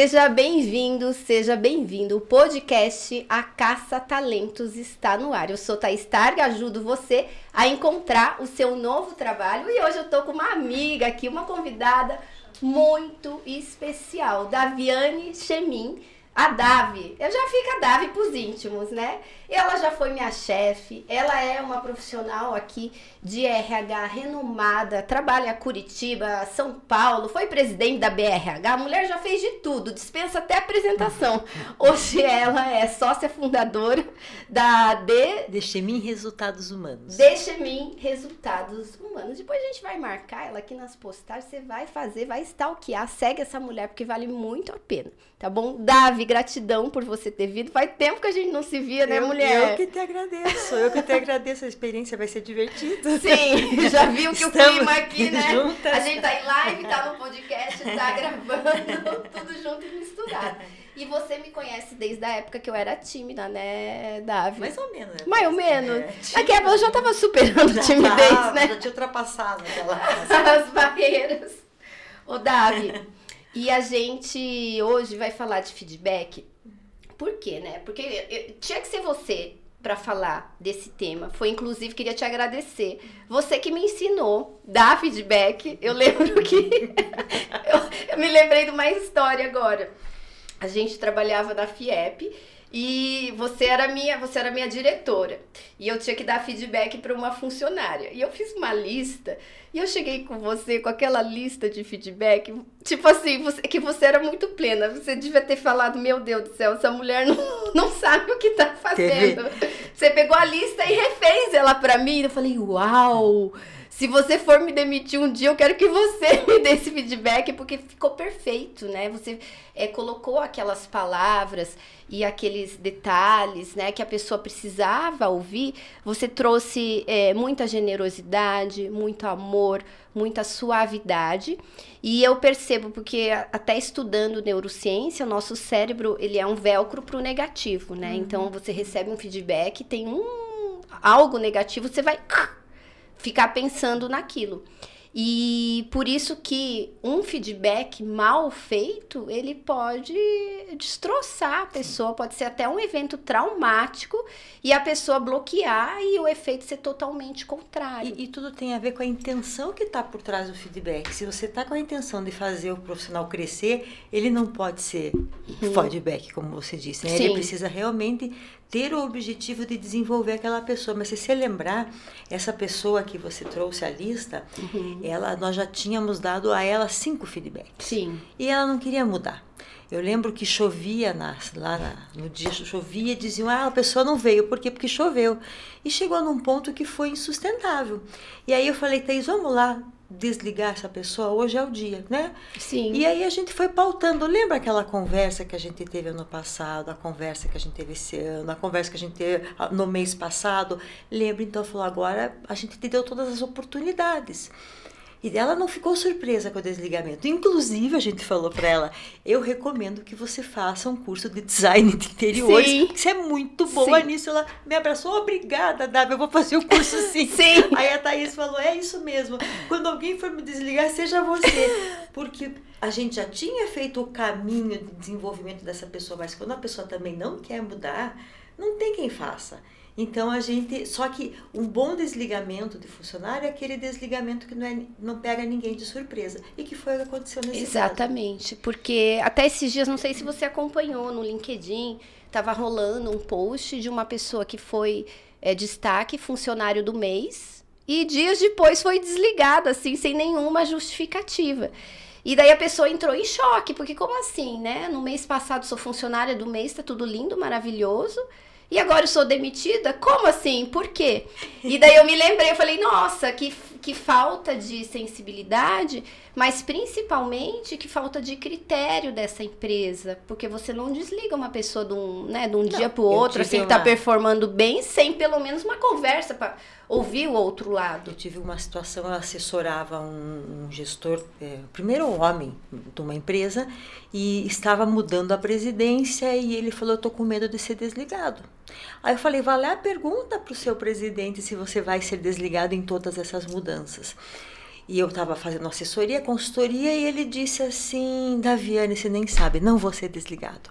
Seja bem-vindo, seja bem-vindo. O podcast A Caça Talentos está no ar. Eu sou Thaís Targa, ajudo você a encontrar o seu novo trabalho. E hoje eu tô com uma amiga aqui, uma convidada muito especial, Daviane Chemin a Davi, eu já fico a Davi pros íntimos, né? Ela já foi minha chefe, ela é uma profissional aqui de RH renomada, trabalha em Curitiba, São Paulo, foi presidente da BRH, a mulher já fez de tudo, dispensa até apresentação. Hoje ela é sócia fundadora da D... Deixe mim Resultados Humanos. Deixe mim Resultados Humanos. Depois a gente vai marcar ela aqui nas postagens, você vai fazer, vai stalkear, segue essa mulher, porque vale muito a pena, tá bom? Davi, gratidão por você ter vindo. Faz tempo que a gente não se via, né, eu, mulher? Eu que te agradeço. Eu que te agradeço. A experiência vai ser divertida. Sim, já viu que Estamos o clima aqui, né? Juntas. A gente tá em live, tá no podcast, tá gravando, tudo junto e misturado. E você me conhece desde a época que eu era tímida, né, Davi? Mais ou menos. Né? Mais ou menos. É, Aqui eu já tava superando já timidez, tava, né? Já tinha ultrapassado aquela... As barreiras. Ô, Davi... E a gente hoje vai falar de feedback. Por quê, né? Porque eu, tinha que ser você para falar desse tema. Foi inclusive queria te agradecer. Você que me ensinou dar feedback. Eu lembro que eu, eu me lembrei de uma história agora. A gente trabalhava na FIEP e você era minha, você era minha diretora. E eu tinha que dar feedback para uma funcionária. E eu fiz uma lista e eu cheguei com você com aquela lista de feedback, tipo assim, você, que você era muito plena. Você devia ter falado, meu Deus do céu, essa mulher não, não sabe o que tá fazendo. Teve... Você pegou a lista e refez ela para mim. Eu falei, uau! Se você for me demitir um dia, eu quero que você me dê esse feedback, porque ficou perfeito, né? Você é, colocou aquelas palavras e aqueles detalhes, né, que a pessoa precisava ouvir. Você trouxe é, muita generosidade, muito amor, muita suavidade. E eu percebo, porque até estudando neurociência, o nosso cérebro ele é um velcro para o negativo, né? Uhum. Então você recebe um feedback, tem um algo negativo, você vai ficar pensando naquilo. E por isso que um feedback mal feito, ele pode destroçar a pessoa, pode ser até um evento traumático e a pessoa bloquear e o efeito ser totalmente contrário. E, e tudo tem a ver com a intenção que está por trás do feedback. Se você está com a intenção de fazer o profissional crescer, ele não pode ser uhum. feedback, como você disse. Né? Ele precisa realmente ter o objetivo de desenvolver aquela pessoa. Mas se você lembrar, essa pessoa que você trouxe a lista, uhum. ela, nós já tínhamos dado a ela cinco feedbacks. Sim. E ela não queria mudar. Eu lembro que chovia na, lá na, no dia, chovia e diziam, ah, a pessoa não veio. Por quê? Porque choveu. E chegou num ponto que foi insustentável. E aí eu falei, Thaís, vamos lá desligar essa pessoa, hoje é o dia, né? Sim. E aí a gente foi pautando. Lembra aquela conversa que a gente teve ano passado, a conversa que a gente teve esse ano, a conversa que a gente teve no mês passado? Lembra? Então falou, agora a gente te deu todas as oportunidades. E ela não ficou surpresa com o desligamento. Inclusive, a gente falou para ela: eu recomendo que você faça um curso de design de interiores. Sim. Você é muito boa sim. nisso. Ela me abraçou: obrigada, Davi, eu vou fazer o curso sim. sim. Aí a Thaís falou: é isso mesmo. Quando alguém for me desligar, seja você. Porque a gente já tinha feito o caminho de desenvolvimento dessa pessoa, mas quando a pessoa também não quer mudar, não tem quem faça. Então a gente, só que um bom desligamento de funcionário é aquele desligamento que não, é, não pega ninguém de surpresa e que foi o que aconteceu nesse Exatamente, caso. porque até esses dias, não sei se você acompanhou no LinkedIn, estava rolando um post de uma pessoa que foi é, destaque funcionário do mês e dias depois foi desligado assim sem nenhuma justificativa. E daí a pessoa entrou em choque, porque como assim, né? No mês passado sou funcionária do mês, tá tudo lindo, maravilhoso. E agora eu sou demitida? Como assim? Por quê? E daí eu me lembrei, eu falei, nossa, que, que falta de sensibilidade, mas principalmente que falta de critério dessa empresa. Porque você não desliga uma pessoa de um, né, de um não, dia para o outro, assim, uma... que tá performando bem, sem pelo menos uma conversa para ouvir o outro lado. Eu tive uma situação, eu assessorava um, um gestor, é, primeiro homem de uma empresa, e estava mudando a presidência e ele falou, eu tô com medo de ser desligado. Aí eu falei, vai lá, pergunta para o seu presidente se você vai ser desligado em todas essas mudanças. E eu estava fazendo assessoria, consultoria, e ele disse assim: Daviane, você nem sabe, não vou ser desligado.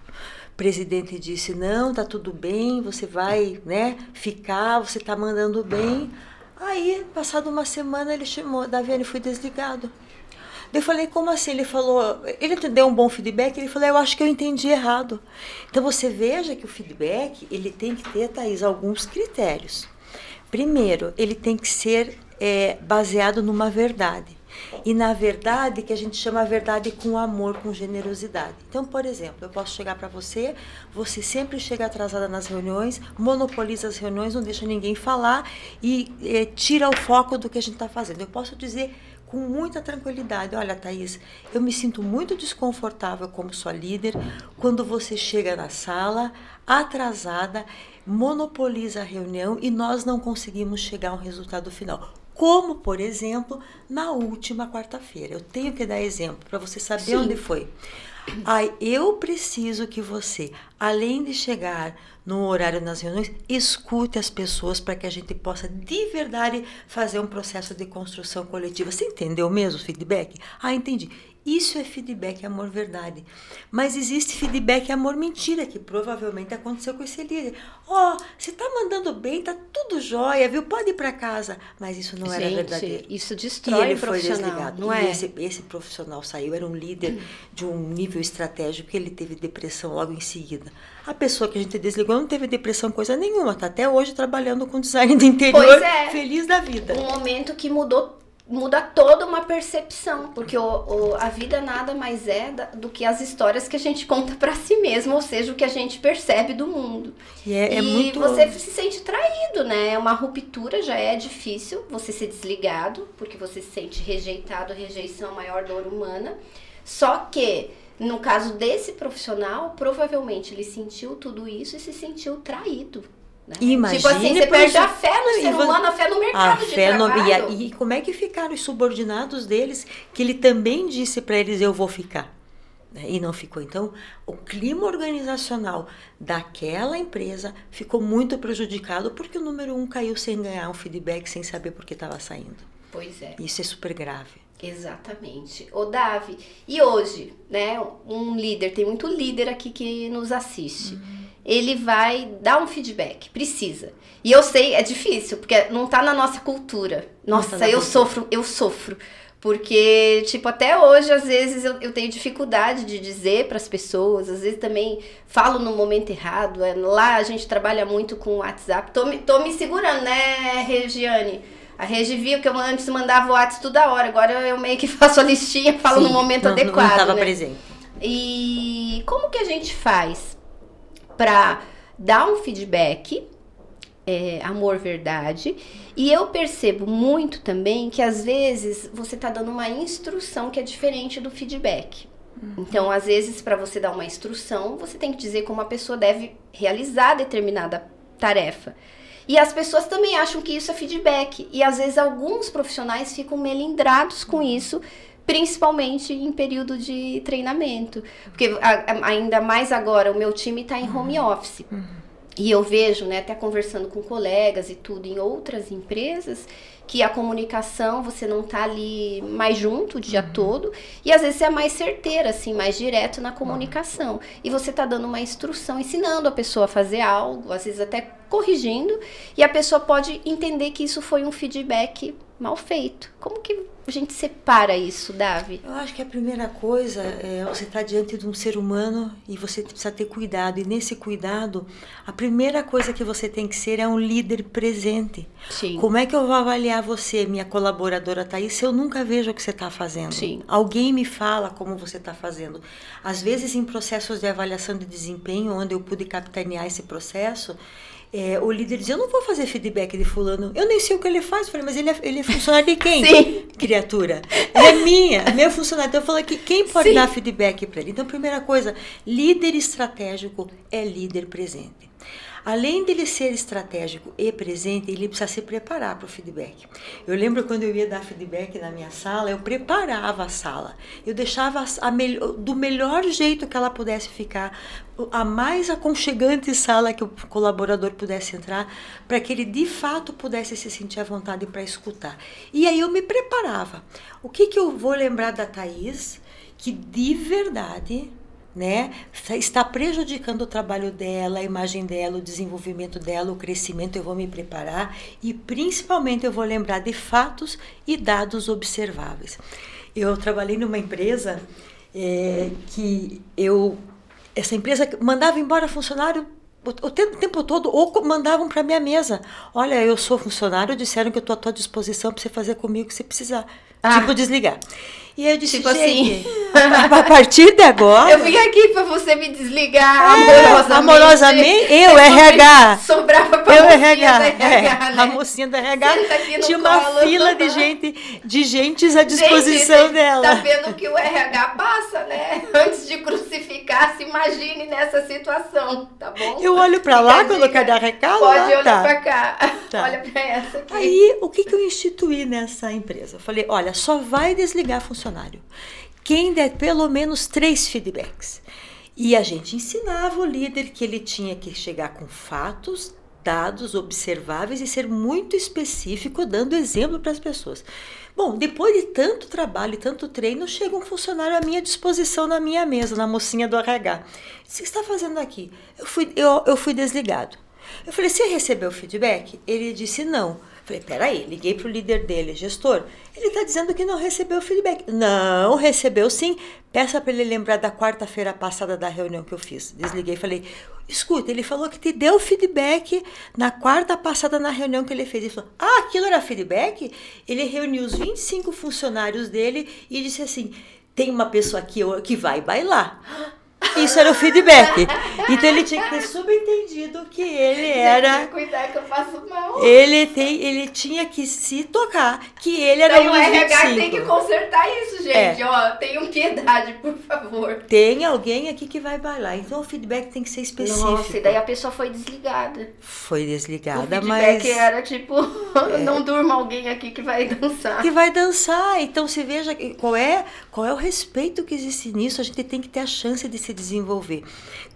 O presidente disse: não, tá tudo bem, você vai né, ficar, você tá mandando bem. Aí, passado uma semana, ele chamou: Daviane, fui desligado. Eu falei, como assim? Ele falou, ele deu um bom feedback, ele falou, eu acho que eu entendi errado. Então você veja que o feedback, ele tem que ter, Thaís, alguns critérios. Primeiro, ele tem que ser é, baseado numa verdade. E na verdade, que a gente chama a verdade com amor, com generosidade. Então, por exemplo, eu posso chegar para você, você sempre chega atrasada nas reuniões, monopoliza as reuniões, não deixa ninguém falar e é, tira o foco do que a gente está fazendo. Eu posso dizer com muita tranquilidade: olha, Thaís, eu me sinto muito desconfortável como sua líder quando você chega na sala atrasada, monopoliza a reunião e nós não conseguimos chegar a um resultado final como, por exemplo, na última quarta-feira. Eu tenho que dar exemplo para você saber Sim. onde foi. Ai, eu preciso que você, além de chegar no horário nas reuniões, escute as pessoas para que a gente possa de verdade fazer um processo de construção coletiva. Você entendeu mesmo o feedback? Ah, entendi. Isso é feedback amor verdade. Mas existe feedback amor mentira, que provavelmente aconteceu com esse líder. Ó, oh, você tá mandando bem, tá tudo jóia, viu? Pode ir para casa. Mas isso não Gente, era verdadeiro. Isso destrói e ele o profissional, foi desligado. Não e é? esse, esse profissional saiu, era um líder de um nível estratégico, ele teve depressão logo em seguida. A pessoa que a gente desligou não teve depressão coisa nenhuma, tá até hoje trabalhando com design do interior, é, feliz da vida. Um momento que mudou muda toda uma percepção, porque o, o, a vida nada mais é da, do que as histórias que a gente conta para si mesmo, ou seja, o que a gente percebe do mundo. E, é, é e muito... você se sente traído, né? É uma ruptura já é difícil, você ser desligado, porque você se sente rejeitado, rejeição maior dor humana. Só que no caso desse profissional, provavelmente ele sentiu tudo isso e se sentiu traído. Né? Imagine, tipo assim, você perde a fé no ser humano, a fé no mercado a de fé trabalho. No, e, e como é que ficaram os subordinados deles, que ele também disse para eles, eu vou ficar. Né? E não ficou. Então, o clima organizacional daquela empresa ficou muito prejudicado porque o número um caiu sem ganhar um feedback, sem saber por que estava saindo. Pois é. Isso é super grave. Exatamente. O Davi, e hoje, né, um líder, tem muito líder aqui que nos assiste. Uhum ele vai dar um feedback, precisa. E eu sei, é difícil, porque não tá na nossa cultura. Nossa, nossa eu sofro, eu sofro. Porque, tipo, até hoje, às vezes, eu, eu tenho dificuldade de dizer para as pessoas, às vezes também falo no momento errado. É, lá a gente trabalha muito com o WhatsApp. Tô, tô me segurando, né, Regiane? A Regi viu que eu antes mandava o WhatsApp toda hora, agora eu meio que faço a listinha, falo Sim, no momento não, adequado. Não estava né? presente. E como que a gente faz para dar um feedback, é, amor, verdade. E eu percebo muito também que às vezes você está dando uma instrução que é diferente do feedback. Uhum. Então, às vezes, para você dar uma instrução, você tem que dizer como a pessoa deve realizar determinada tarefa. E as pessoas também acham que isso é feedback. E às vezes alguns profissionais ficam melindrados com isso, principalmente em período de treinamento. Porque a, ainda mais agora, o meu time está em home uhum. office. Uhum. E eu vejo, né, até conversando com colegas e tudo em outras empresas, que a comunicação você não tá ali mais junto o dia uhum. todo e às vezes você é mais certeira, assim, mais direto na comunicação. Uhum. E você tá dando uma instrução, ensinando a pessoa a fazer algo, às vezes até corrigindo, e a pessoa pode entender que isso foi um feedback mal feito. Como que a gente separa isso, Davi? Eu acho que a primeira coisa é você estar tá diante de um ser humano e você precisa ter cuidado. E nesse cuidado, a primeira coisa que você tem que ser é um líder presente. Sim. Como é que eu vou avaliar você, minha colaboradora Thaís, se eu nunca vejo o que você está fazendo? Sim. Alguém me fala como você está fazendo. Às vezes, em processos de avaliação de desempenho, onde eu pude capitanear esse processo, é, o líder diz, eu não vou fazer feedback de fulano, eu nem sei o que ele faz. Eu falei, mas ele é, ele é funcionário de quem? Sim. Criatura. É minha, é meu funcionário. Então eu falo que quem pode Sim. dar feedback para ele? Então, primeira coisa, líder estratégico é líder presente. Além dele ser estratégico e presente, ele precisa se preparar para o feedback. Eu lembro quando eu ia dar feedback na minha sala, eu preparava a sala. Eu deixava a melhor, do melhor jeito que ela pudesse ficar, a mais aconchegante sala que o colaborador pudesse entrar, para que ele de fato pudesse se sentir à vontade para escutar. E aí eu me preparava. O que, que eu vou lembrar da Thaís? Que de verdade né, está prejudicando o trabalho dela, a imagem dela, o desenvolvimento dela, o crescimento, eu vou me preparar e principalmente eu vou lembrar de fatos e dados observáveis. Eu trabalhei numa empresa é, que eu essa empresa mandava embora funcionário o tempo, todo, ou mandavam para minha mesa. Olha, eu sou funcionário, disseram que eu estou à tua disposição para você fazer comigo o que você precisar. Ah. Tipo, desligar. E eu disse, tipo assim, a partir de agora. Eu vim aqui para você me desligar é, amorosamente. Amorosamente, eu, RH. Sobrava pra eu, RH, RH, RH é, né? A mocinha da RH tinha uma colo, fila de gente, de gentes à disposição gente, dela. Tá vendo que o RH passa, né? Antes de crucificar, se imagine nessa situação, tá bom? Eu olho para lá quando eu quero dar recado. Pode lá, olhar tá. para cá. Tá. Olha para essa aqui. Aí, o que, que eu instituí nessa empresa? Eu falei, olha, só vai desligar funcionário funcionário. Quem der pelo menos três feedbacks. E a gente ensinava o líder que ele tinha que chegar com fatos, dados observáveis e ser muito específico, dando exemplo para as pessoas. Bom, depois de tanto trabalho e tanto treino, chega um funcionário à minha disposição na minha mesa, na mocinha do RH. O que está fazendo aqui? Eu fui, eu, eu fui desligado. Eu falei, você recebeu feedback? Ele disse não. Falei, peraí, liguei para o líder dele, gestor. Ele está dizendo que não recebeu feedback. Não, recebeu sim. Peça para ele lembrar da quarta-feira passada da reunião que eu fiz. Desliguei e falei, escuta, ele falou que te deu feedback na quarta passada na reunião que ele fez. Ele falou, ah, aquilo era feedback? Ele reuniu os 25 funcionários dele e disse assim, tem uma pessoa aqui que vai bailar. Isso era o feedback. Então ele tinha que ter subentendido que ele era. Cuidar que eu faço mal. Ele, tem, ele tinha que se tocar que ele era Daí um o RH 25. tem que consertar isso, gente. É. Ó, tenham piedade, por favor. Tem alguém aqui que vai bailar. Então o feedback tem que ser específico. Nossa, e daí a pessoa foi desligada. Foi O desligada, feedback mas. era tipo, não durma alguém aqui que vai dançar. que vai dançar. Então você veja que- qual é, qual é o respeito que existe nisso. A gente tem que ter a chance de se desenvolver.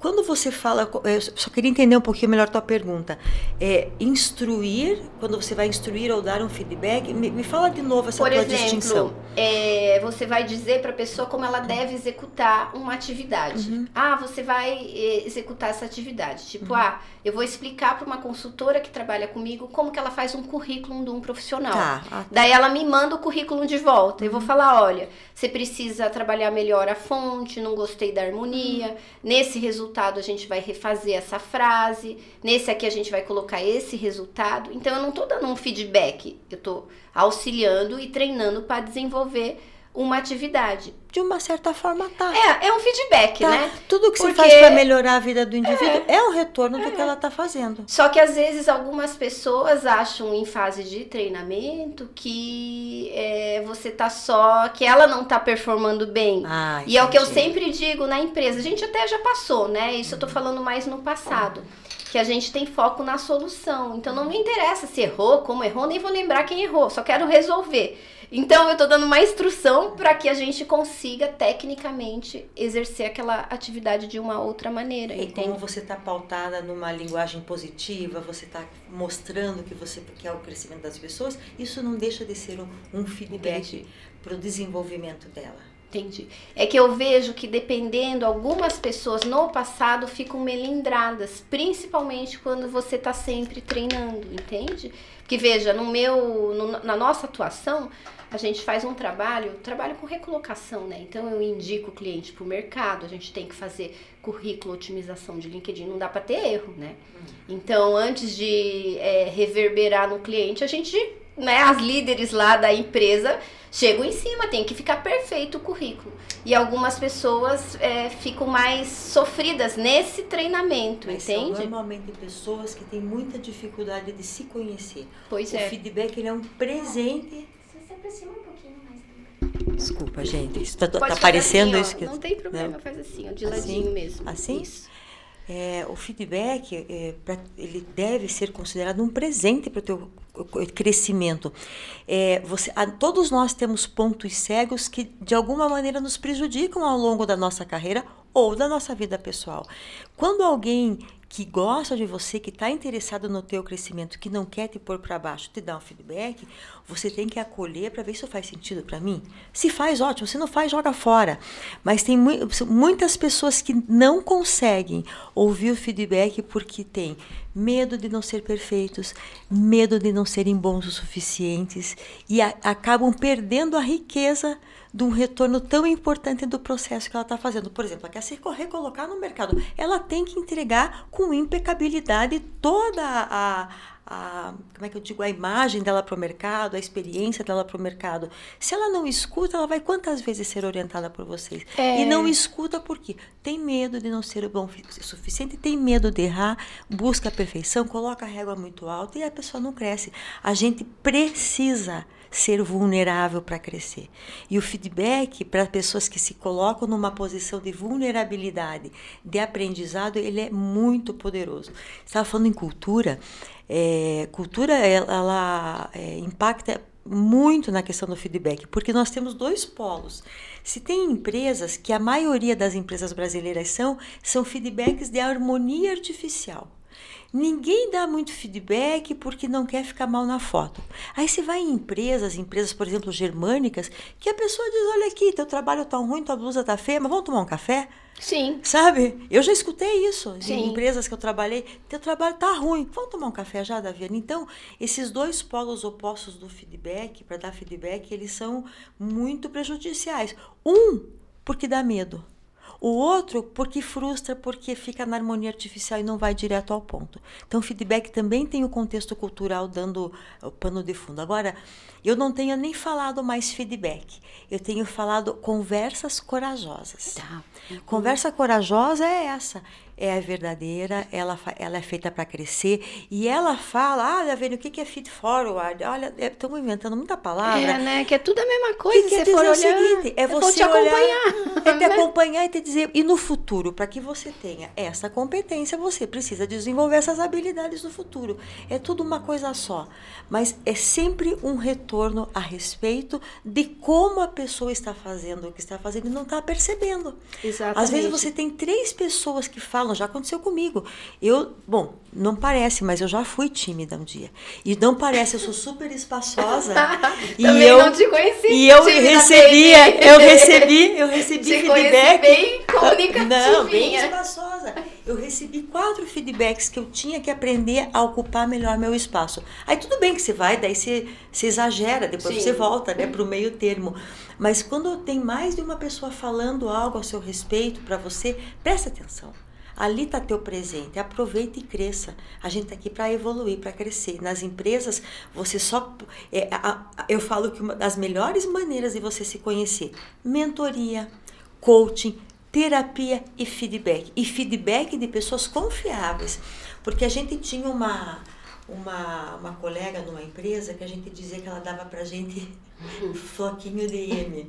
Quando você fala, eu só queria entender um pouquinho melhor a tua pergunta. É, instruir, quando você vai instruir ou dar um feedback, me, me fala de novo essa Por tua exemplo, distinção. é, você vai dizer para a pessoa como ela deve executar uma atividade. Uhum. Ah, você vai é, executar essa atividade. Tipo, ah, eu vou explicar para uma consultora que trabalha comigo como que ela faz um currículo de um profissional. Tá. ah, Daí ela me manda o currículo de volta. Eu vou falar, olha, você precisa trabalhar melhor a fonte, não gostei da harmonia. Nesse resultado a gente vai refazer essa frase. Nesse aqui a gente vai colocar esse resultado. Então eu não tô dando um feedback, eu tô auxiliando e treinando para desenvolver uma atividade. de uma certa forma tá. É, é um feedback, Tá. né? Tudo que você Porque- faz para melhorar a vida do indivíduo é, um retorno do que ela está fazendo. Só que às vezes algumas pessoas acham em fase de treinamento que é, você tá só, que ela não tá performando bem. Ah, E é o que eu sempre digo na empresa. A gente até já passou, né? Isso eu tô falando mais no passado. Que a gente tem foco na solução. Então não me interessa se errou, como errou, nem vou lembrar quem errou. Só quero resolver. Então eu tô dando uma instrução para que a gente consiga tecnicamente exercer aquela atividade de uma outra maneira. E entende? como você está pautada numa linguagem positiva, você está mostrando que você quer o crescimento das pessoas, isso não deixa de ser um, um feedback para o desenvolvimento dela. Entendi. É que eu vejo que dependendo, algumas pessoas no passado ficam melindradas, principalmente quando você tá sempre treinando, entende? Porque veja, no meu, no- na nossa atuação, a gente faz um trabalho, trabalho com recolocação, né? Então eu indico o cliente para o mercado, a gente tem que fazer currículo, otimização de LinkedIn, não dá para ter erro, né? Então antes de é, reverberar no cliente, a gente, né, as líderes lá da empresa chegam em cima, tem que ficar perfeito o currículo. E algumas pessoas é, ficam mais sofridas nesse treinamento, Mas são entende? normalmente pessoas que têm muita dificuldade de se conhecer. Pois o é. feedback ele é um presente. Você se aproxima um pouquinho mais também. Desculpa, gente. Isso tá, tá aparecendo assim, ó. isso que Não tem problema, Não. faz assim, ó, de Assim? ladinho mesmo. Assim? Isso. É, o feedback, é, pra, ele deve ser considerado um presente para o teu crescimento. É, você, a, todos nós temos pontos cegos que de alguma maneira nos prejudicam ao longo da nossa carreira ou da nossa vida pessoal. Quando alguém que gosta de você, que está interessado no teu crescimento, que não quer te pôr para baixo, te dá um feedback, você tem que acolher para ver se faz sentido para mim. Se faz, ótimo. Se não faz, joga fora. Mas tem mu muitas pessoas que não conseguem ouvir o feedback porque tem medo de não ser perfeitos, medo de não serem bons o suficientes e acabam perdendo a riqueza de um retorno tão importante do processo que ela está fazendo. Por exemplo, ela quer se recolocar no mercado. Ela tem que entregar com impecabilidade toda a, a como é que eu digo, a imagem dela para o mercado, a experiência dela para o mercado. Se ela não escuta, ela vai quantas vezes ser orientada por vocês? É. E não escuta porque tem medo de não ser bom o suficiente, tem medo de errar, busca a perfeição, coloca a régua muito alta e a pessoa não cresce. A gente precisa ser vulnerável para crescer. E o feedback para pessoas que se colocam numa posição de vulnerabilidade, de aprendizado, ele é muito poderoso. Estava falando em cultura. É, cultura ela, ela é, impacta muito na questão do feedback, porque nós temos dois polos. Se tem empresas que a maioria das empresas brasileiras são, são feedbacks de harmonia artificial. Ninguém dá muito feedback porque não quer ficar mal na foto. Aí você vai em empresas, empresas, por exemplo, germânicas, que a pessoa diz: olha aqui, teu trabalho tá ruim, tua blusa tá feia, mas vamos tomar um café? Sim. Sabe? Eu já escutei isso Sim. em empresas que eu trabalhei. Teu trabalho tá ruim. Vamos tomar um café já, Daviane? Então, esses dois polos opostos do feedback, para dar feedback, eles são muito prejudiciais. Um, porque dá medo. O outro, porque frustra, porque fica na harmonia artificial e não vai direto ao ponto. Então, feedback também tem o contexto cultural dando o pano de fundo. Agora, eu não tenho nem falado mais feedback. Eu tenho falado conversas corajosas. Tá. Conversa corajosa é essa é verdadeira, ela, ela é feita para crescer e ela fala, ah, vendo o que, que é feed forward? Olha, estamos inventando muita palavra. É, né? Que é tudo a mesma coisa. Que, que for olhar, o seguinte, é você te olhar, acompanhar. É te acompanhar e te dizer, e no futuro, para que você tenha essa competência, você precisa desenvolver essas habilidades no futuro. É tudo uma coisa só, mas é sempre um retorno a respeito de como a pessoa está fazendo o que está fazendo e não está percebendo. Exatamente. Às vezes você tem três pessoas que falam já aconteceu comigo. Eu, bom, não parece, mas eu já fui tímida um dia. E não parece, eu sou super espaçosa. e eu não te conheci. E eu recebia, eu recebi, eu recebi te feedback. bem comunicativa. Não, bem espaçosa. Eu recebi quatro feedbacks que eu tinha que aprender a ocupar melhor meu espaço. Aí tudo bem que você vai, daí você, você exagera, depois Sim. você volta, né, para o meio termo. Mas quando tem mais de uma pessoa falando algo a seu respeito para você, presta atenção. Ali está teu presente. Aproveita e cresça. A gente está aqui para evoluir, para crescer. Nas empresas, você só. É, a, a, eu falo que uma das melhores maneiras de você se conhecer: mentoria, coaching, terapia e feedback. E feedback de pessoas confiáveis. Porque a gente tinha uma, uma, uma colega numa empresa que a gente dizia que ela dava pra gente floquinho de M.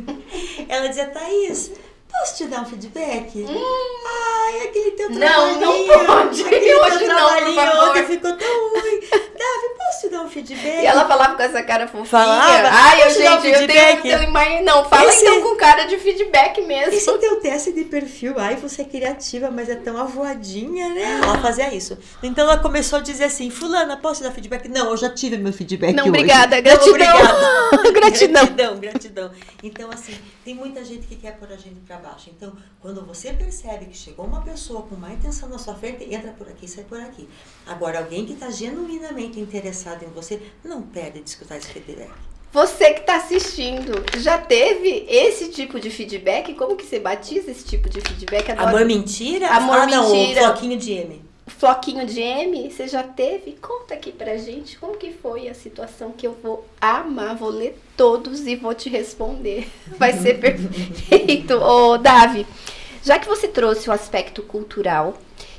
ela dizia, Thaís, Posso te dar um feedback? Hum. Ai, aquele teu trabalhinho. Não, não pode. Aquele Hoje teu trabalhinho não, ontem ficou tão ruim. Posso te dar um feedback? E ela falava com essa cara fofinha. Falava? Ai, eu, gente, um eu tenho, tenho imagem. Não, fala esse, então com cara de feedback mesmo. Esse teu teste de perfil, ai, você é criativa, mas é tão avoadinha, né? Ela fazia isso. Então ela começou a dizer assim, fulana, posso te dar feedback? Não, eu já tive meu feedback Não, hoje. obrigada, gratidão. Não, obrigada. gratidão. Gratidão, gratidão. Então, assim, tem muita gente que quer pôr a gente pra baixo. Então, quando você percebe que chegou uma pessoa com má intenção na sua frente, entra por aqui, sai por aqui. Agora, alguém que está genuinamente interessado em você, não perde de escutar esse feedback. Você que está assistindo, já teve esse tipo de feedback? Como que você batiza esse tipo de feedback? Adoro... Amor mentira? Amor ah, não, mentira. o floquinho de M. Floquinho de M, você já teve? Conta aqui pra gente como que foi a situação que eu vou amar, vou ler todos e vou te responder. Vai ser perfeito. Ô, Davi, já que você trouxe o aspecto cultural,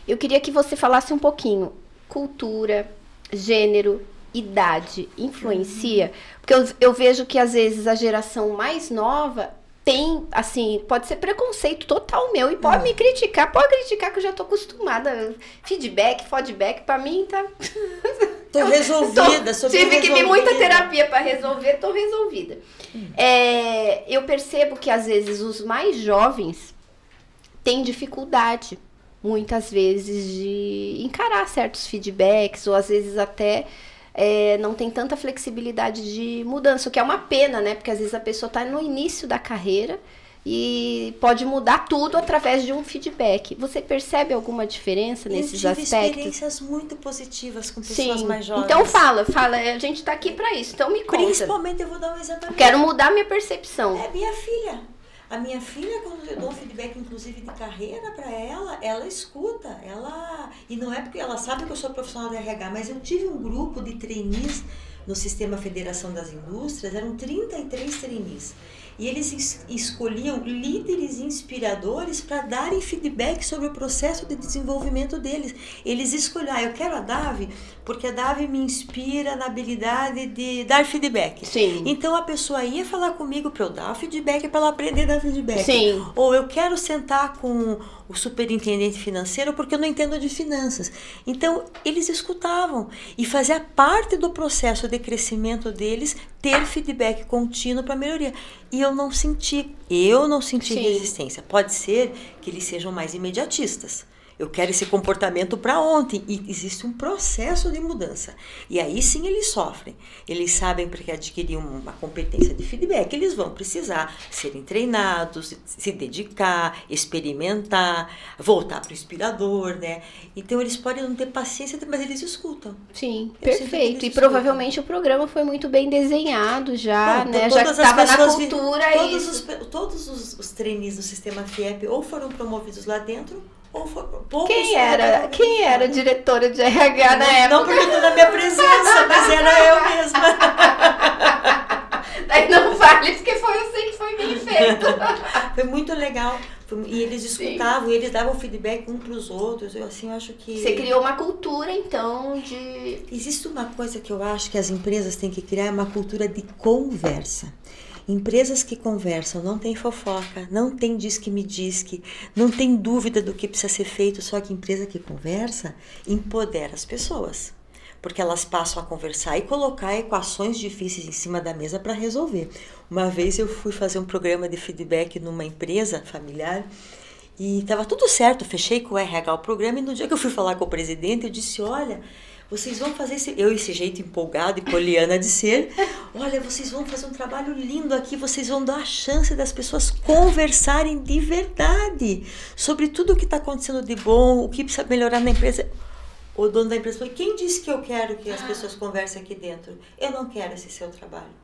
eu queria que você falasse um pouquinho. Cultura, gênero, idade influencia? Porque eu, eu vejo que às vezes a geração mais nova tem, assim, pode ser preconceito total meu e pode me criticar, pode criticar que eu já tô acostumada. Feedback, feedback, pra mim tá. Tô resolvida, tô, Tive que vir muita terapia pra resolver, tô resolvida. É, eu percebo que às vezes os mais jovens têm dificuldade, muitas vezes, de encarar certos feedbacks, ou às vezes até é, não tem tanta flexibilidade de mudança, o que é uma pena, né? Porque às vezes a pessoa está no início da carreira e pode mudar tudo através de um feedback. Você percebe alguma diferença nesses eu tive aspectos? experiências muito positivas com pessoas Sim. mais jovens. Então fala, fala, a gente tá aqui para isso. Então me conta. Principalmente eu vou dar um exemplo. Quero mudar minha percepção. É minha filha. A minha filha, quando eu dou feedback, inclusive de carreira para ela, ela escuta. Ela e não é porque ela sabe que eu sou profissional de RH, mas eu tive um grupo de trainees no sistema Federação das Indústrias, eram 33 trainees. E eles es- escolhiam líderes inspiradores para darem feedback sobre o processo de desenvolvimento deles. Eles escolhiam, ah, eu quero a Davi, porque a Davi me inspira na habilidade de dar feedback. Sim. Então a pessoa ia falar comigo para eu dar feedback para ela aprender a dar feedback. Sim. Ou eu quero sentar com o superintendente financeiro porque eu não entendo de finanças. Então eles escutavam e fazia parte do processo de crescimento deles ter feedback contínuo para melhoria. E eu não senti, eu não senti Sim. resistência. Pode ser que eles sejam mais imediatistas. Eu quero esse comportamento para ontem. E existe um processo de mudança. E aí sim eles sofrem. Eles sabem porque adquirir uma competência de feedback, eles vão precisar serem treinados, se dedicar, experimentar, voltar para o inspirador, né? Então eles podem não ter paciência, mas eles escutam. Sim, perfeito. E provavelmente o programa foi muito bem desenhado já, Bom, né? Já estava na cultura todos isso. Os, todos os, os trainees do sistema FIEP ou foram promovidos lá dentro. Poucos Quem era, quem era diretora de RH na Não, época? não perguntou na minha presença, mas era eu mesma. Aí não vale, porque foi sei que foi bem feito. Foi muito legal. E eles escutavam, e eles davam feedback um para os outros. Eu assim, eu acho que. Você criou uma cultura, então, de. Existe uma coisa que eu acho que as empresas têm que criar, é uma cultura de conversa. Empresas que conversam, não tem fofoca, não tem diz que me diz que, não tem dúvida do que precisa ser feito, só que empresa que conversa empodera as pessoas. Porque elas passam a conversar e colocar equações difíceis em cima da mesa para resolver. Uma vez eu fui fazer um programa de feedback numa empresa familiar e estava tudo certo, fechei com o RH o programa e no dia que eu fui falar com o presidente, eu disse: Olha, vocês vão fazer esse. Eu, esse jeito empolgado e poliana de ser, olha, vocês vão fazer um trabalho lindo aqui, vocês vão dar a chance das pessoas conversarem de verdade sobre tudo o que está acontecendo de bom, o que precisa melhorar na empresa. O dono da empresa falou: Quem disse que eu quero que as pessoas conversem aqui dentro? Eu não quero esse seu trabalho.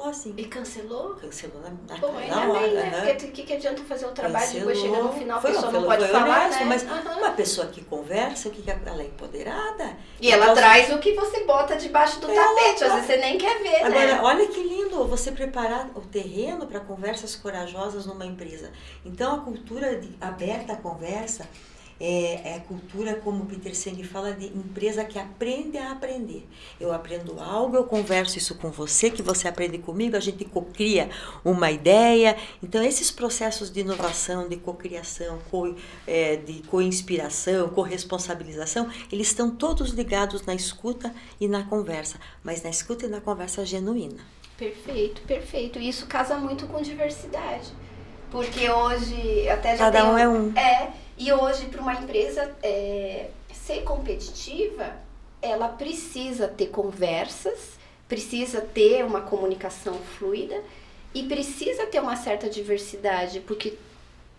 Falou assim. E cancelou? Cancelou na, na, Pô, na ainda hora. bem, né? aham. Porque o que, que adianta fazer o trabalho e depois Cancelou. chega no final a Foi, pessoa não foi- pode falar, honesto, né? Mas Aham. uma pessoa que conversa, o que que ela é empoderada. E ela Ela- traz o que você bota debaixo do Ela- tapete, às vezes você nem quer ver, Agora, né? olha que lindo você preparar o terreno para conversas corajosas numa empresa. Então, a cultura de, aberta à conversa é, é cultura, como Peter Senge fala, de empresa que aprende a aprender. Eu aprendo algo, eu converso isso com você, que você aprende comigo, a gente cocria uma ideia. Então, esses processos de inovação, de cocriação, co, é, de co-inspiração, corresponsabilização, eles estão todos ligados na escuta e na conversa, mas na escuta e na conversa genuína. Perfeito, perfeito. Isso casa muito com diversidade. Porque hoje, até já Cada tem um é um. É, e hoje para uma empresa é, ser competitiva, ela precisa ter conversas, precisa ter uma comunicação fluida e precisa ter uma certa diversidade, porque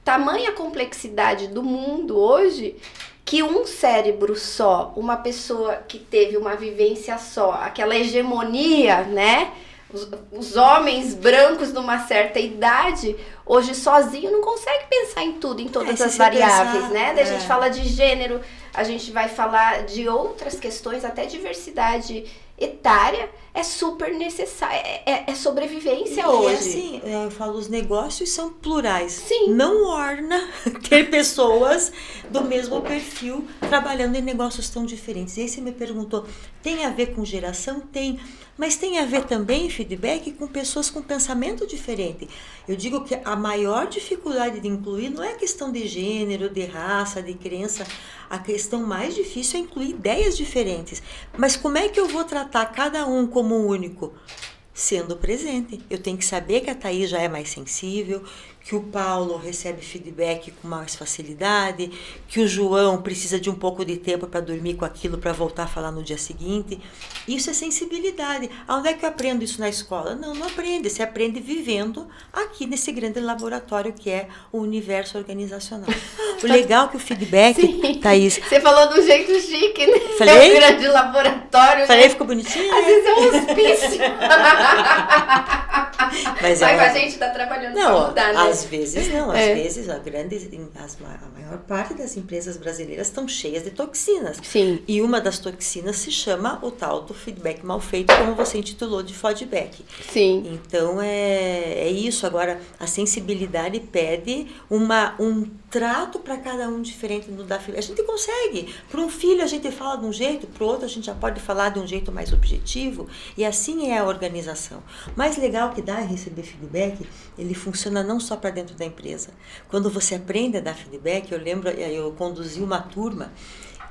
tamanha complexidade do mundo hoje que um cérebro só, uma pessoa que teve uma vivência só, aquela hegemonia, né? Os, os homens brancos numa certa idade, hoje sozinho não consegue pensar em tudo, em todas É, as variáveis, pensar, né? Daí a é. gente fala de gênero, a gente vai falar de outras questões, até diversidade etária é super necessária, é, é- é sobrevivência E hoje. assim, eu falo, os negócios são plurais. Sim. Não orna ter pessoas do mesmo perfil trabalhando em negócios tão diferentes. E aí você me perguntou, tem a ver com geração? Tem. Mas tem a ver também, feedback, com pessoas com pensamento diferente. Eu digo que a maior dificuldade de incluir não é questão de gênero, de raça, de crença. A questão mais difícil é incluir ideias diferentes. Mas como é que eu vou tratar cada um como único? Sendo presente. Eu tenho que saber que a Thaís já é mais sensível, que o Paulo recebe feedback com mais facilidade, que o João precisa de um pouco de tempo para dormir com aquilo para voltar a falar no dia seguinte. Isso é sensibilidade. Onde é que eu aprendo isso na escola? Não, não aprende. Você aprende vivendo aqui nesse grande laboratório que é o universo organizacional. O legal é que o feedback, Sim. Thaís. Você falou do jeito chique, né? Falei? É um grande laboratório. Falei, né? ficou bonitinho? Às vezes é um hospício. Mas, Mas é a gente está trabalhando para mudar, né? Às vezes não, às é. vezes a grande, as, a maior parte das empresas brasileiras estão cheias de toxinas. Sim. E uma das toxinas se chama o tal do feedback mal feito, como você intitulou de feedback. Sim. Então é, é isso. Agora, a sensibilidade pede uma, um trato para cada um diferente no da filha. A gente consegue. Para um filho a gente fala de um jeito, para o outro a gente já pode falar de um jeito mais objetivo. E assim é a organização. Mais legal que dá é receber feedback, ele funciona não só para dentro da empresa. Quando você aprende a dar feedback, eu lembro, eu conduzi uma turma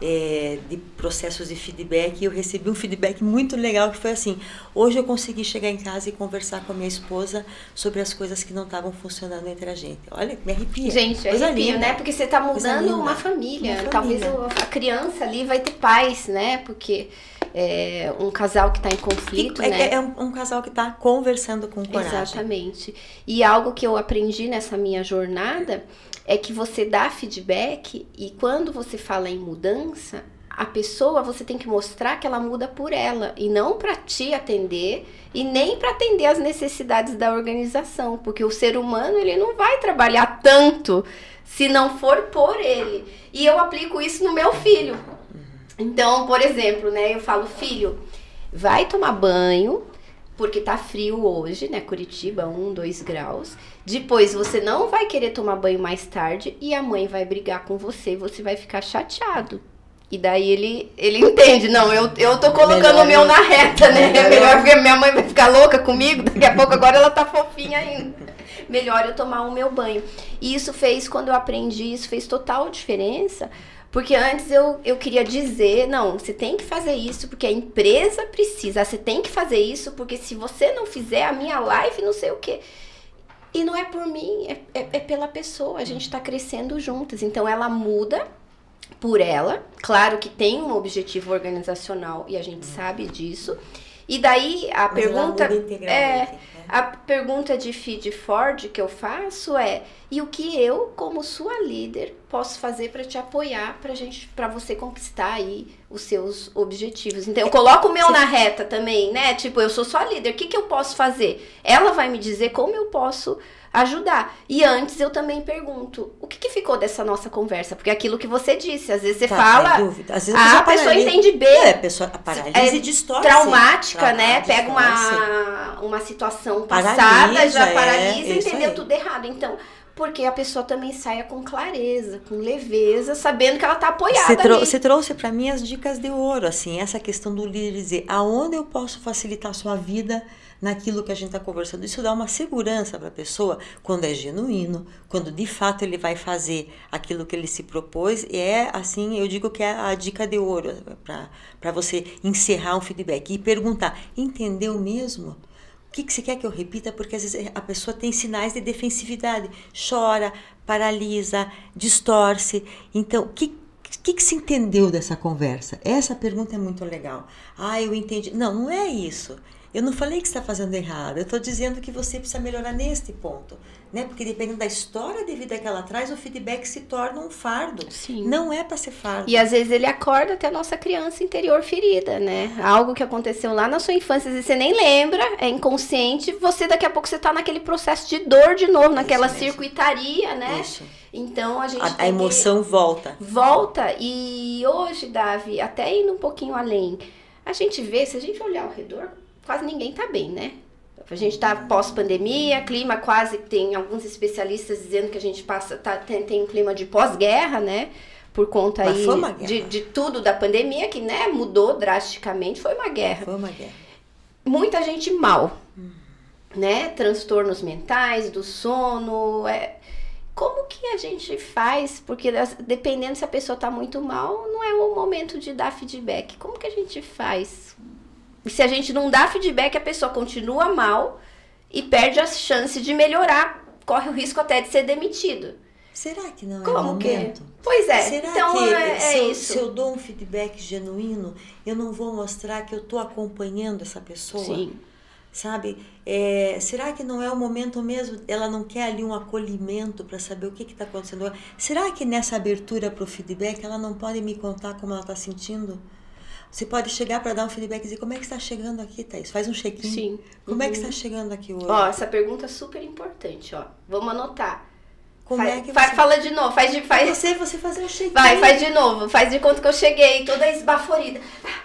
é, de processos de feedback e eu recebi um feedback muito legal que foi assim hoje eu consegui chegar em casa e conversar com a minha esposa sobre as coisas que não estavam funcionando entre a gente olha me arrepia gente Coisa arrepio, linda. né porque você está mudando uma família. uma família. talvez a criança ali vai ter paz né porque é, um casal que está em conflito, é, né? É um, um casal que está conversando com coragem. Exatamente. E algo que eu aprendi nessa minha jornada é que você dá feedback e quando você fala em mudança, a pessoa você tem que mostrar que ela muda por ela e não para te atender e nem para atender as necessidades da organização, porque o ser humano ele não vai trabalhar tanto se não for por ele. E eu aplico isso no meu filho. Então, por exemplo, né, eu falo, filho, vai tomar banho, porque tá frio hoje, né? Curitiba, 1, 2 graus. Depois você não vai querer tomar banho mais tarde e a mãe vai brigar com você, você vai ficar chateado. E daí ele, ele entende, não, eu, eu tô colocando melhor o meu eu... na reta, né? Melhor, melhor porque minha mãe vai ficar louca comigo, daqui a pouco agora ela tá fofinha ainda. Melhor eu tomar o meu banho. E isso fez, quando eu aprendi, isso fez total diferença, porque antes eu, eu queria dizer, não, você tem que fazer isso porque a empresa precisa, você tem que fazer isso porque se você não fizer a minha live, não sei o quê. E não é por mim, é, é, é pela pessoa, a gente está crescendo juntas. Então ela muda por ela, claro que tem um objetivo organizacional e a gente sabe disso. E daí a Mas pergunta é né? a pergunta de feed Ford que eu faço é e o que eu como sua líder posso fazer para te apoiar para gente para você conquistar aí os seus objetivos então eu coloco o meu Sim. na reta também né tipo eu sou sua líder o que que eu posso fazer ela vai me dizer como eu posso ajudar. E antes eu também pergunto, o que, que ficou dessa nossa conversa? Porque é aquilo que você disse, às vezes você tá, fala, dúvida. Às vezes a, a pessoa entende B. É, a pessoa a paralise é, distorce. Traumática, né? Pega uma, uma situação passada, paralisa, já paralisa, é, entendeu tudo errado. Então, porque a pessoa também saia com clareza, com leveza, sabendo que ela está apoiada. Você, trou você trouxe para mim as dicas de ouro, assim, essa questão do líder dizer aonde eu posso facilitar a sua vida naquilo que a gente está conversando. Isso dá uma segurança para a pessoa quando é genuíno, quando de fato ele vai fazer aquilo que ele se propôs. E é assim, eu digo que é a dica de ouro para você encerrar um feedback e perguntar: entendeu mesmo? O que, que você quer que eu repita? Porque às vezes a pessoa tem sinais de defensividade, chora, paralisa, distorce. Então, o que, o que, que se entendeu dessa conversa? Essa pergunta é muito legal. Ah, eu entendi. Não, não é isso. Eu não falei que está fazendo errado, eu estou dizendo que você precisa melhorar neste ponto. Né? Porque dependendo da história de vida que ela traz, o feedback se torna um fardo. Sim. Não é para ser fardo. E às vezes ele acorda até a nossa criança interior ferida, né? Algo que aconteceu lá na sua infância, e você nem lembra, é inconsciente, você daqui a pouco você está naquele processo de dor de novo, naquela circuitaria, né? Isso. Então a gente. A, a emoção volta. Volta. E hoje, Davi, até indo um pouquinho além, a gente vê, se a gente olhar ao redor, quase ninguém está bem, né? A gente está pós-pandemia, clima quase tem alguns especialistas dizendo que a gente passa tá, tem, tem um clima de pós-guerra, né? Por conta aí de, de tudo da pandemia que né, mudou drasticamente, foi uma guerra. Foi uma guerra. Muita gente mal. Hum. né? Transtornos mentais, do sono. É... Como que a gente faz? Porque dependendo se a pessoa tá muito mal, não é o momento de dar feedback. Como que a gente faz? E se a gente não dá feedback, a pessoa continua mal e perde a chance de melhorar, corre o risco até de ser demitido. Será que não é Como o momento? que? Pois é. Será então que é, é se, eu, isso. se eu dou um feedback genuíno, eu não vou mostrar que eu estou acompanhando essa pessoa? Sim. Sabe? É, será que não é o momento mesmo? Ela não quer ali um acolhimento para saber o que está acontecendo? Será que nessa abertura para o feedback ela não pode me contar como ela está sentindo? Você pode chegar para dar um feedback e dizer como é que está chegando aqui, Thaís? Faz um check-in. Sim. Como é que Uhum. está chegando aqui hoje? Ó, essa pergunta é super importante, ó. Vamos anotar. como Faz- é que você... Fala de novo, faz de faz. Você, você fazer um check-in. Vai, faz de novo. Faz de conta que eu cheguei, toda esbaforida.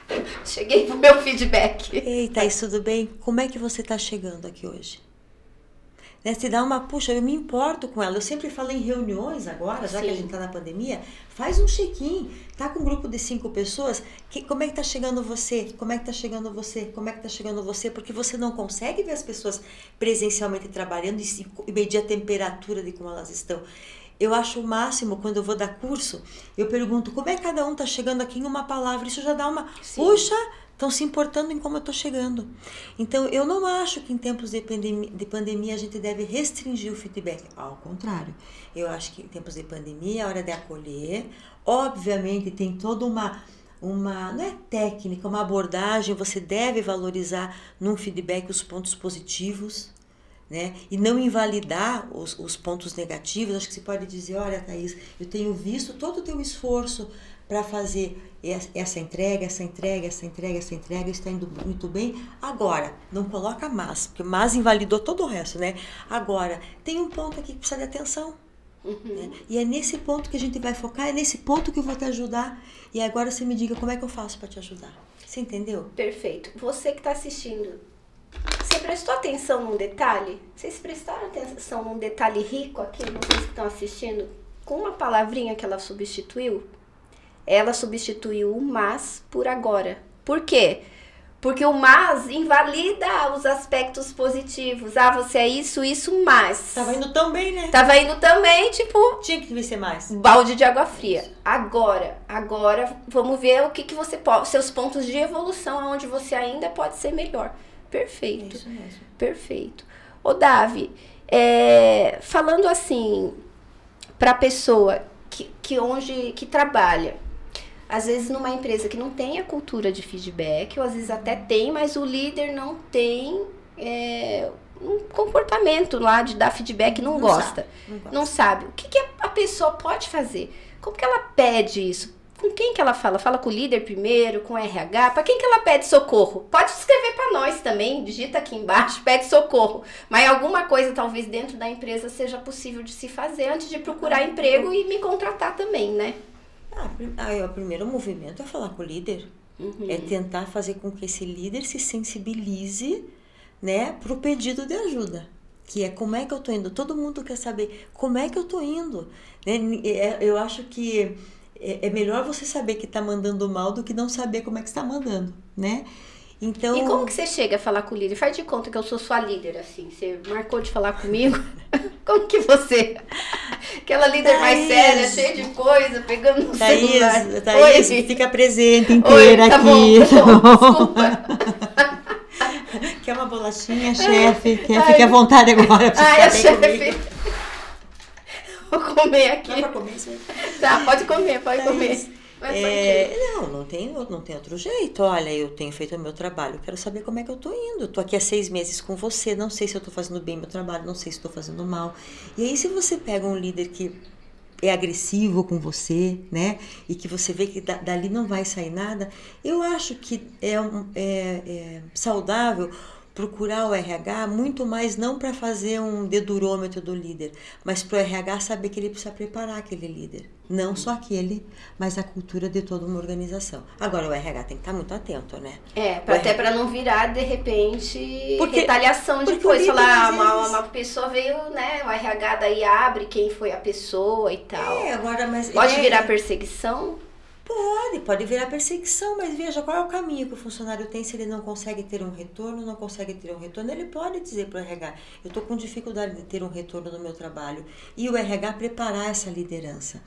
Cheguei pro meu feedback. Ei, Thaís, tudo bem? Como é que você está chegando aqui hoje? Né, se dá uma, puxa, eu me importo com ela. Eu sempre falo em reuniões agora, já que a Sim. gente está na pandemia, faz um check-in. Tá com um grupo de cinco pessoas, que, como é que tá chegando você? Como é que tá chegando você? Como é que tá chegando você? Porque você não consegue ver as pessoas presencialmente trabalhando e, e medir a temperatura de como elas estão. Eu acho o máximo quando eu vou dar curso, eu pergunto como é que cada um tá chegando aqui em uma palavra. Isso já dá uma. Sim. Puxa, estão se importando em como eu estou chegando. Então, eu não acho que em tempos de pandemia, de pandemia a gente deve restringir o feedback. Ao contrário, eu acho que em tempos de pandemia é hora de acolher. Obviamente, tem toda uma. Uma, não é técnica, uma abordagem, você deve valorizar num feedback os pontos positivos, né? E não invalidar os, os pontos negativos. Acho que você pode dizer, olha, Thaís, eu tenho visto todo o teu esforço para fazer es- essa entrega, essa entrega, essa entrega, essa entrega, está indo muito bem. Agora, não coloca mas, porque mas invalidou todo o resto, né? Agora, tem um ponto aqui que precisa de atenção. né? E é nesse ponto que a gente vai focar, é nesse ponto que eu vou te ajudar. E agora você me diga como é que eu faço para te ajudar. Você entendeu? Perfeito. Você que está assistindo, você prestou atenção num detalhe? Vocês prestaram atenção num detalhe rico aqui, vocês que estão assistindo? Com uma palavrinha que ela substituiu, ela substituiu o mas por agora. Por quê? Porque o mas invalida os aspectos positivos. Ah, você é isso, isso, mas. Tava indo tão bem, né? Tava indo também, tipo, Tinha que ser mais. balde de água fria. Agora, agora vamos ver o que, que você pode, seus pontos de evolução, onde você ainda pode ser melhor. É Perfeito, isso mesmo. perfeito. Ô Davi, é, falando assim para pessoa que, que onde que trabalha, às vezes numa empresa que não tem a cultura de feedback, ou às vezes até tem, mas o líder não tem é, um comportamento lá de dar feedback, não, Não gosta Não gosto. não sabe. O que, que a pessoa pode fazer? Como que ela pede isso? Com quem que ela fala? Fala com o líder primeiro, com o RH? Para quem que ela pede socorro? Pode escrever para nós também, digita aqui embaixo, pede socorro. Mas alguma coisa talvez dentro da empresa seja possível de se fazer antes de procurar emprego e me contratar também, né? Ah, aí, o primeiro movimento é falar com o líder. Uhum. É tentar fazer com que esse líder se sensibilize, né, pro pedido de ajuda. Que é como é que eu tô indo. Todo mundo quer saber como é que eu tô indo. Né? Ni- é- Eu acho que é é melhor você saber que tá mandando mal do que não saber como é que está mandando, né? Então, E como que você chega a falar com o líder? Faz de conta que eu sou sua líder, assim. Você marcou de falar comigo. como que você... Aquela líder mais Thaís. séria, cheia de coisa, pegando no celular. Thaís, Thaís, Oi. fica presente Oi, inteira tá aqui. bom, tá bom, desculpa. Quer uma bolachinha, chefe? Quer? Ai. Fique à vontade agora Ai, chefe. Vou comer aqui. Dá pra comer aí? Tá, pode comer, pode Thaís, comer. Mas É, não, não tem, não tem outro jeito. Olha, eu tenho feito o meu trabalho, quero saber como é que eu tô indo. Tô aqui há seis meses com você, não sei se eu tô fazendo bem meu trabalho, não sei se estou fazendo mal. E aí, se você pega um líder que é agressivo com você, né? E que você vê que da- dali não vai sair nada, eu acho que é, um- é- é saudável procurar o RH muito mais não para fazer um dedurômetro do líder, mas para o RH saber que ele precisa preparar aquele líder. Não só aquele, mas a cultura de toda uma organização. Agora, o RH tem que estar muito atento, né? É, pra, até pra não virar, de repente, Porque- retaliação porque depois. Falar, ah, uma, uma pessoa veio, né, o RH daí abre quem foi a pessoa e tal. É, agora, mas... Pode é- virar perseguição? Pode, pode virar perseguição, mas veja qual é o caminho que o funcionário tem se ele não consegue ter um retorno, não consegue ter um retorno. Ele pode dizer para o RH: eu estou com dificuldade de ter um retorno no meu trabalho. E o RH preparar essa liderança.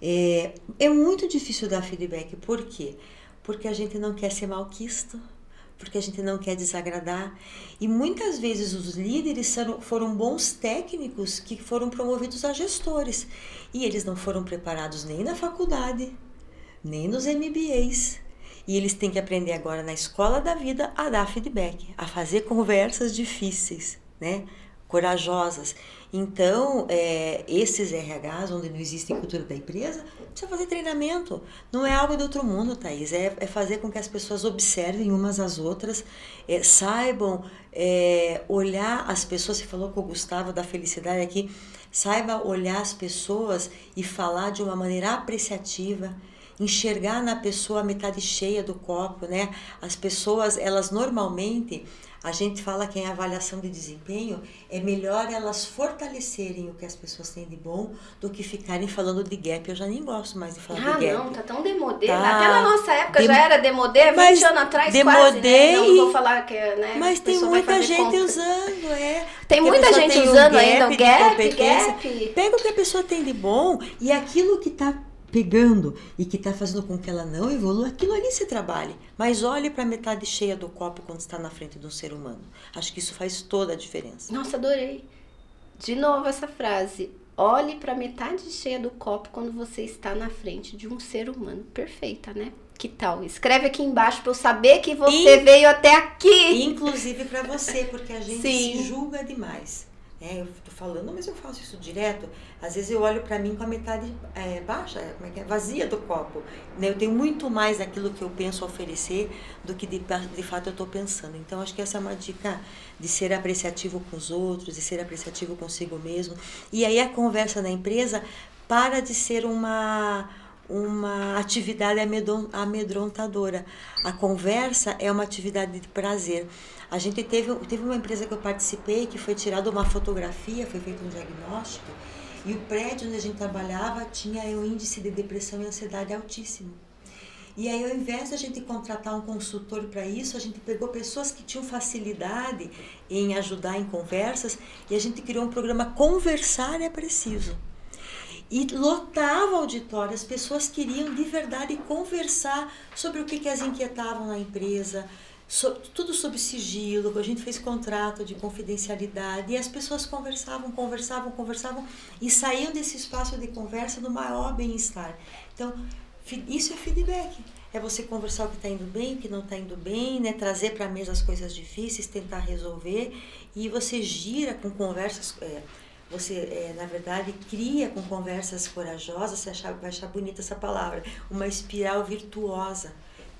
É, é muito difícil dar feedback, por quê? Porque a gente não quer ser malquisto, porque a gente não quer desagradar. E muitas vezes os líderes foram bons técnicos que foram promovidos a gestores. E eles não foram preparados nem na faculdade, nem nos MBAs. E eles têm que aprender agora na escola da vida a dar feedback, a fazer conversas difíceis, né? corajosas. Então, é, esses RHs, onde não existe cultura da empresa, precisa fazer treinamento. Não é algo do outro mundo, Thaís. É, é fazer com que as pessoas observem umas às outras, é, saibam é, olhar as pessoas. Você falou com o Gustavo da felicidade aqui. Saiba olhar as pessoas e falar de uma maneira apreciativa enxergar na pessoa a metade cheia do copo, né? As pessoas, elas normalmente a gente fala que em avaliação de desempenho é melhor elas fortalecerem o que as pessoas têm de bom do que ficarem falando de gap. Eu já nem gosto mais de falar ah, de gap. Ah, não, tá tão demodê. Tá. Até na nossa época já era demodê, 20 mas anos atrás demodê quase, né? Não vou falar que, né? Mas tem muita gente usando, é. Tem muita gente usando um ainda o gap, gap. Pega o que a pessoa tem de bom e aquilo que tá pegando e que está fazendo com que ela não evolua, aquilo ali se trabalhe. Mas olhe para a metade cheia do copo quando está na frente de um ser humano. Acho que isso faz toda a diferença. Nossa, adorei. De novo essa frase. Olhe para a metade cheia do copo quando você está na frente de um ser humano. Perfeita, né? Que tal? Escreve aqui embaixo para eu saber que você veio até aqui. Inclusive para você, porque a gente Sim. se julga demais. É, eu tô falando, mas eu faço isso direto. Às vezes eu olho para mim com a metade é, baixa, como é que é? vazia do copo. Né? Eu tenho muito mais daquilo que eu penso oferecer do que de, de fato eu estou pensando. Então acho que essa é uma dica de ser apreciativo com os outros, de ser apreciativo consigo mesmo. E aí a conversa na empresa para de ser uma uma atividade amedrontadora. A conversa é uma atividade de prazer. A gente teve, teve uma empresa que eu participei que foi tirada uma fotografia, foi feito um diagnóstico, e o prédio onde a gente trabalhava tinha um índice de depressão e ansiedade altíssimo. E aí, ao invés de a gente contratar um consultor para isso, a gente pegou pessoas que tinham facilidade em ajudar em conversas e a gente criou um programa Conversar é Preciso. E lotava o auditório, as pessoas queriam de verdade conversar sobre o que, que as inquietavam na empresa, so, tudo sob sigilo, a gente fez contrato de confidencialidade e as pessoas conversavam, conversavam, conversavam e saíam desse espaço de conversa no maior bem-estar. Então, isso é feedback. É você conversar o que está indo bem, o que não está indo bem, né? trazer para a mesa as coisas difíceis, tentar resolver e você gira com conversas. É, você, é, na verdade, cria com conversas corajosas, você achar, vai achar bonita essa palavra, uma espiral virtuosa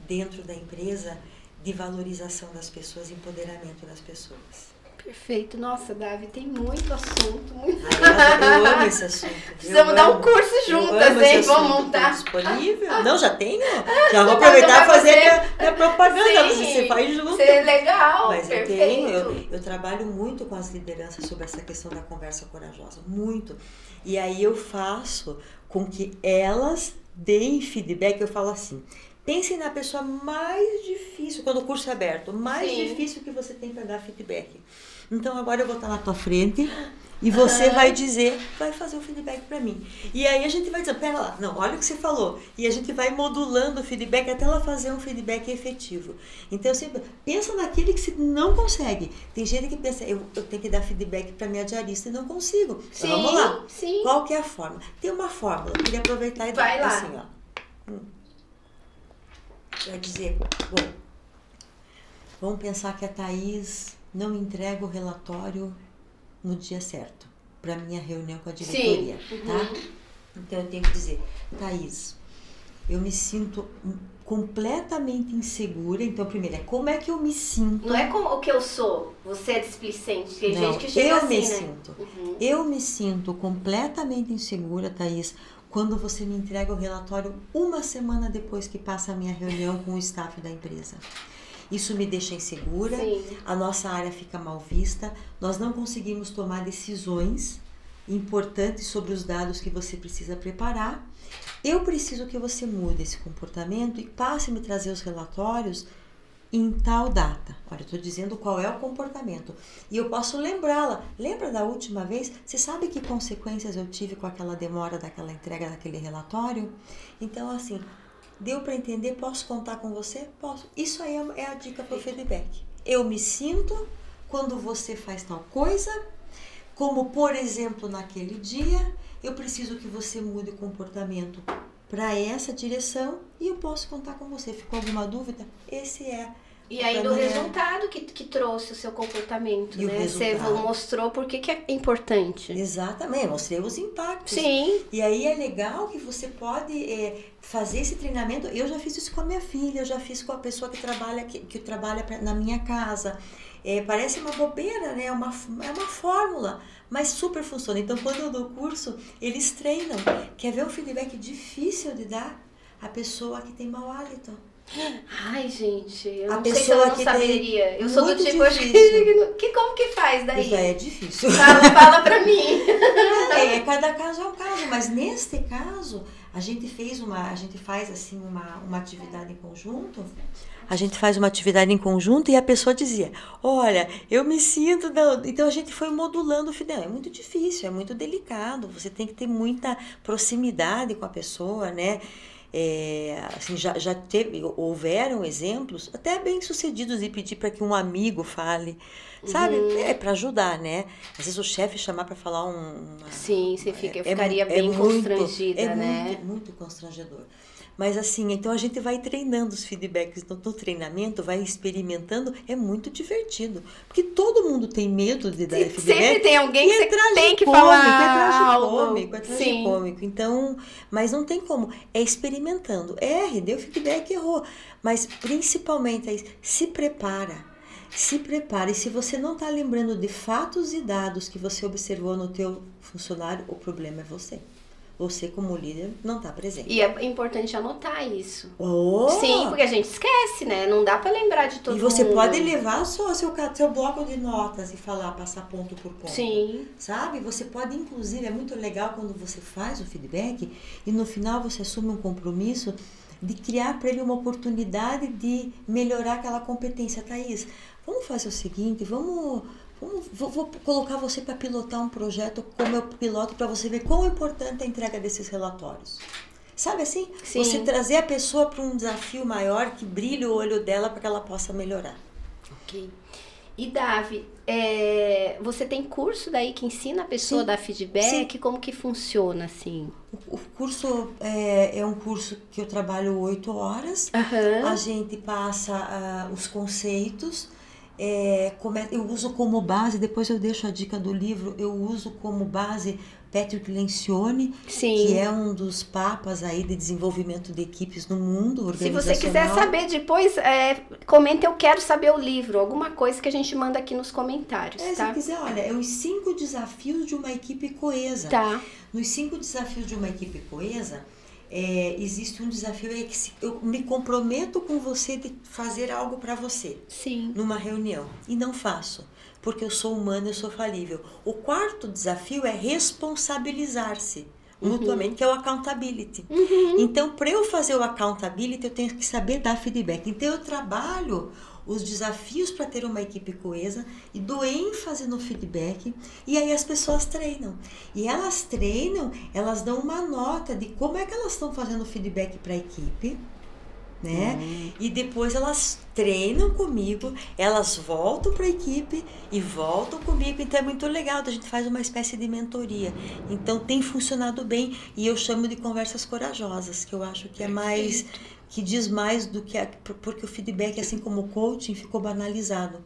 dentro da empresa de valorização das pessoas, empoderamento das pessoas. Perfeito. Nossa, Davi, tem muito assunto. Muito... Ai, eu amo esse assunto. Precisamos dar um curso juntas, hein? Vamos montar. disponível? Não, já tenho. Já vou aproveitar e fazer minha, minha propaganda. Sim, você faz junto. é legal. Mas perfeito. eu tenho, eu, eu trabalho muito com as lideranças sobre essa questão da conversa corajosa. Muito. E aí eu faço com que elas deem feedback. Eu falo assim, Pense na pessoa mais difícil, quando o curso é aberto, mais Sim. difícil que você tem para dar feedback. Então agora eu vou estar na tua frente e você uhum. vai dizer, vai fazer o feedback para mim. E aí a gente vai dizer, pera lá, não, olha o que você falou. E a gente vai modulando o feedback até ela fazer um feedback efetivo. Então sempre pensa naquele que você não consegue. Tem gente que pensa, eu, eu tenho que dar feedback para minha diarista e não consigo. Então, sim, vamos lá. Sim. Qual que é a fórmula? Tem uma fórmula, eu queria aproveitar e vai dar lá. assim, ó. Hum. Quer dizer, bom, vamos pensar que a Thaís não entrega o relatório no dia certo para minha reunião com a diretoria, Sim. tá? Uhum. Então eu tenho que dizer, Thaís, eu me sinto completamente insegura. Então, primeiro, é como é que eu me sinto. Não é como o que eu sou, você é displicente. Tem Não, gente que chega eu assim, me né? sinto. Uhum. Eu me sinto completamente insegura, Thaís, quando você me entrega o relatório uma semana depois que passa a minha reunião com o staff da empresa. Isso me deixa insegura, Sim. a nossa área fica mal vista, nós não conseguimos tomar decisões importantes sobre os dados que você precisa preparar eu preciso que você mude esse comportamento e passe a me trazer os relatórios em tal data. Olha, eu estou dizendo qual é o comportamento. E eu posso lembrá-la. Lembra da última vez? Você sabe que consequências eu tive com aquela demora daquela entrega daquele relatório? Então, assim, deu para entender? Posso contar com você? Posso. Isso aí é, é a dica para o feedback. Eu me sinto quando você faz tal coisa, como por exemplo naquele dia, eu preciso que você mude o comportamento para essa direção e eu posso contar com você. Ficou alguma dúvida? Esse é. E aí do resultado que, que trouxe o seu comportamento, E né? Você mostrou por que, que é importante. Exatamente, mostrei os impactos. Sim. E aí é legal que você pode é, fazer esse treinamento. Eu já fiz isso com a minha filha, eu já fiz com a pessoa que trabalha que, que trabalha pra- na minha casa. É, parece uma bobeira, né? É uma, é uma fórmula, mas super funciona. Então, quando eu dou curso, eles treinam. Quer ver um feedback difícil de dar? A pessoa que tem mau hálito. Ai, gente, eu A não sei se eu pessoa não saberia. Eu sou do tipo, que, que como que faz daí? Isso aí é difícil. Fala, fala pra mim. É, cada caso é um caso, mas neste caso, a gente fez uma, a gente faz assim uma, uma atividade em conjunto. A gente faz uma atividade em conjunto e a pessoa dizia: Olha, eu me sinto. Não. Então a gente foi modulando o fidel. É muito difícil, é muito delicado. Você tem que ter muita proximidade com a pessoa, né? É, assim, já, já teve, houveram exemplos até bem sucedidos de pedir para que um amigo fale, sabe? É para ajudar, né? Às vezes o chefe chamar para falar um. uma- Sim, você fica, eu é ficaria é bem muito- constrangida, é né? Muito, muito constrangedor. Mas assim, então a gente vai treinando os feedbacks no, no treinamento, vai experimentando, é muito divertido. Porque todo mundo tem medo de dar feedback. Sempre tem alguém que é tem que tragicômico, falar é tragicômico, é Sim. tragicômico. Então, mas não tem como. É experimentando. Erre, deu feedback, errou. Mas principalmente é isso. Se prepara. Se prepare. Se você não está lembrando de fatos e dados que você observou no teu funcionário, o problema é você. Você como líder não está presente. E é importante anotar isso. Oh! Sim, porque a gente esquece, né? Não dá pra lembrar de todo E você mundo. pode levar só seu, seu bloco de notas e falar, passar ponto por ponto. Sim. Sabe? Você pode, inclusive, é muito legal quando você faz o feedback e no final você assume um compromisso de criar para ele uma oportunidade de melhorar aquela competência. Thaís, vamos fazer o seguinte, vamos. Vamos vou, vou colocar você para pilotar um projeto como eu piloto para você ver quão importante é a entrega desses relatórios. Sabe assim? Sim. Você trazer a pessoa para um desafio maior que brilhe o olho dela para que ela possa melhorar. Ok. E Davi, é, você tem curso daí que ensina a pessoa a Sim. dar feedback? Como que funciona assim? O, o curso é, é um curso que eu trabalho oito horas. Aham. A gente passa ah, os conceitos. É, eu uso como base, depois eu deixo a dica do livro, eu uso como base Patrick Lencioni, Sim. que é um dos papas aí de desenvolvimento de equipes no mundo Se você quiser saber depois, é, comenta eu quero saber o livro, alguma coisa que a gente manda aqui nos comentários, É, se tá? quiser, olha, é os cinco desafios de uma equipe coesa. Tá. Nos cinco desafios de uma equipe coesa, é, existe um desafio é que eu me comprometo com você de fazer algo para você Sim. numa reunião e não faço, porque eu sou humana, eu sou falível. O quarto desafio é responsabilizar-se mutuamente, que é o accountability. Então, para eu fazer o accountability, eu tenho que saber dar feedback. Então, eu trabalho os desafios para ter uma equipe coesa e dou ênfase no feedback e aí as pessoas treinam. E elas treinam, elas dão uma nota de como é que elas estão fazendo feedback para a equipe né? E depois elas treinam comigo, elas voltam para a equipe e voltam comigo. Então é muito legal, a gente faz uma espécie de mentoria. Então tem funcionado bem e eu chamo de conversas corajosas, que eu acho que é mais que diz mais do que a, porque o feedback, assim como o coaching, ficou banalizado.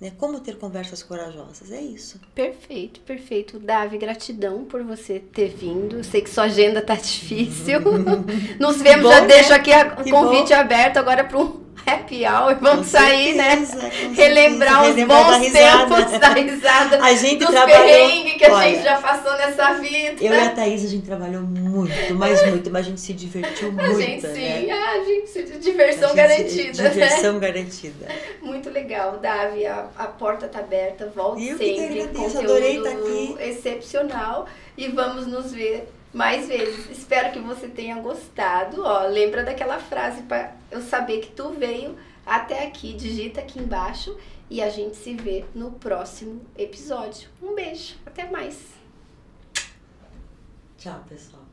Né? Como ter conversas corajosas? É isso. Perfeito, perfeito. Davi, gratidão por você ter vindo. Sei que sua agenda tá difícil. Nos vemos, bom, já né? deixo aqui o convite aberto agora para um happy hour. Vamos Com sair, certeza, né? Relembrar os Relembrar bons tempos da risada. A gente dos perrengues que a Olha, gente já passou nessa vida. Eu e a Thaís, a gente trabalhou muito, mas muito, mas a gente se divertiu muito. A gente né? sim, a gente se- diversão A gente- garantida, né? Diversão garantida. Muito legal, Davi. A, a porta tá aberta, volte Eu que sempre. agradeço, Conteúdo adorei estar aqui. excepcional. E vamos nos ver mais vezes. Espero que você tenha gostado. Ó, lembra daquela frase para eu saber que tu veio até aqui. Digita aqui embaixo e a gente se vê no próximo episódio. Um beijo, até mais. Tchau, pessoal.